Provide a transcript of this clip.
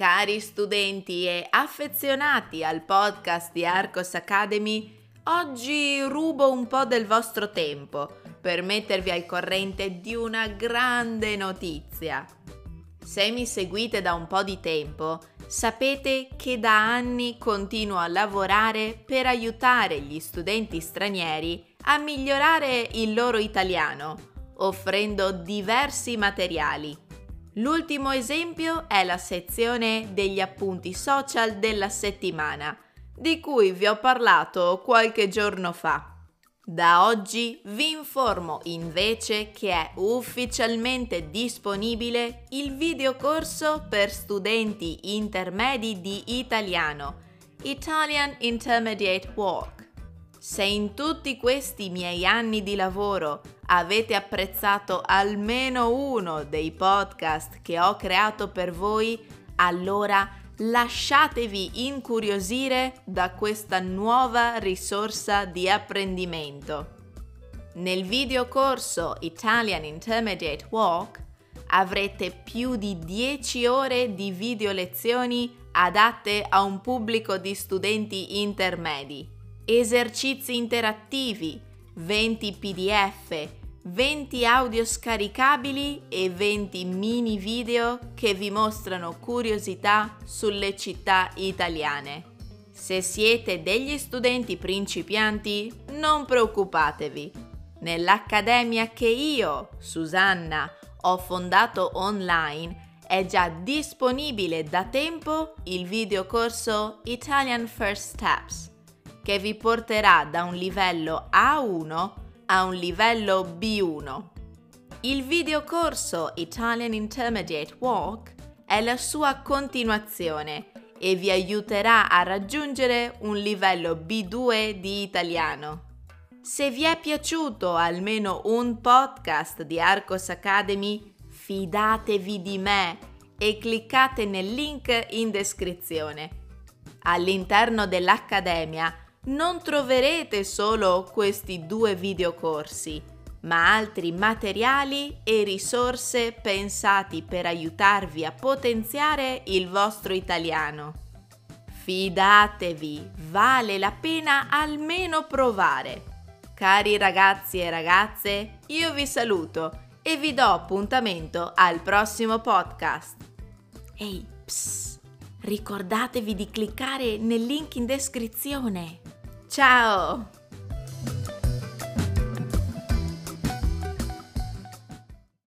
Cari studenti e affezionati al podcast di Arcos Academy, oggi rubo un po' del vostro tempo per mettervi al corrente di una grande notizia. Se mi seguite da un po' di tempo, sapete che da anni continuo a lavorare per aiutare gli studenti stranieri a migliorare il loro italiano, offrendo diversi materiali L'ultimo esempio è la sezione degli appunti social della settimana, di cui vi ho parlato qualche giorno fa. Da oggi vi informo invece che è ufficialmente disponibile il videocorso per studenti intermedi di italiano, Italian Intermediate Walk se in tutti questi miei anni di lavoro avete apprezzato almeno uno dei podcast che ho creato per voi, allora lasciatevi incuriosire da questa nuova risorsa di apprendimento. Nel video corso Italian Intermediate Walk avrete più di 10 ore di video lezioni adatte a un pubblico di studenti intermedi esercizi interattivi, 20 PDF, 20 audio scaricabili e 20 mini video che vi mostrano curiosità sulle città italiane. Se siete degli studenti principianti, non preoccupatevi. Nell'accademia che io, Susanna, ho fondato online è già disponibile da tempo il videocorso Italian First Steps che vi porterà da un livello A1 a un livello B1. Il videocorso Italian Intermediate Walk è la sua continuazione e vi aiuterà a raggiungere un livello B2 di italiano. Se vi è piaciuto almeno un podcast di Arcos Academy, fidatevi di me e cliccate nel link in descrizione. All'interno dell'Accademia non troverete solo questi due videocorsi, ma altri materiali e risorse pensati per aiutarvi a potenziare il vostro italiano. Fidatevi, vale la pena almeno provare. Cari ragazzi e ragazze, io vi saluto e vi do appuntamento al prossimo podcast. Ehi, psst, ricordatevi di cliccare nel link in descrizione. Ciao!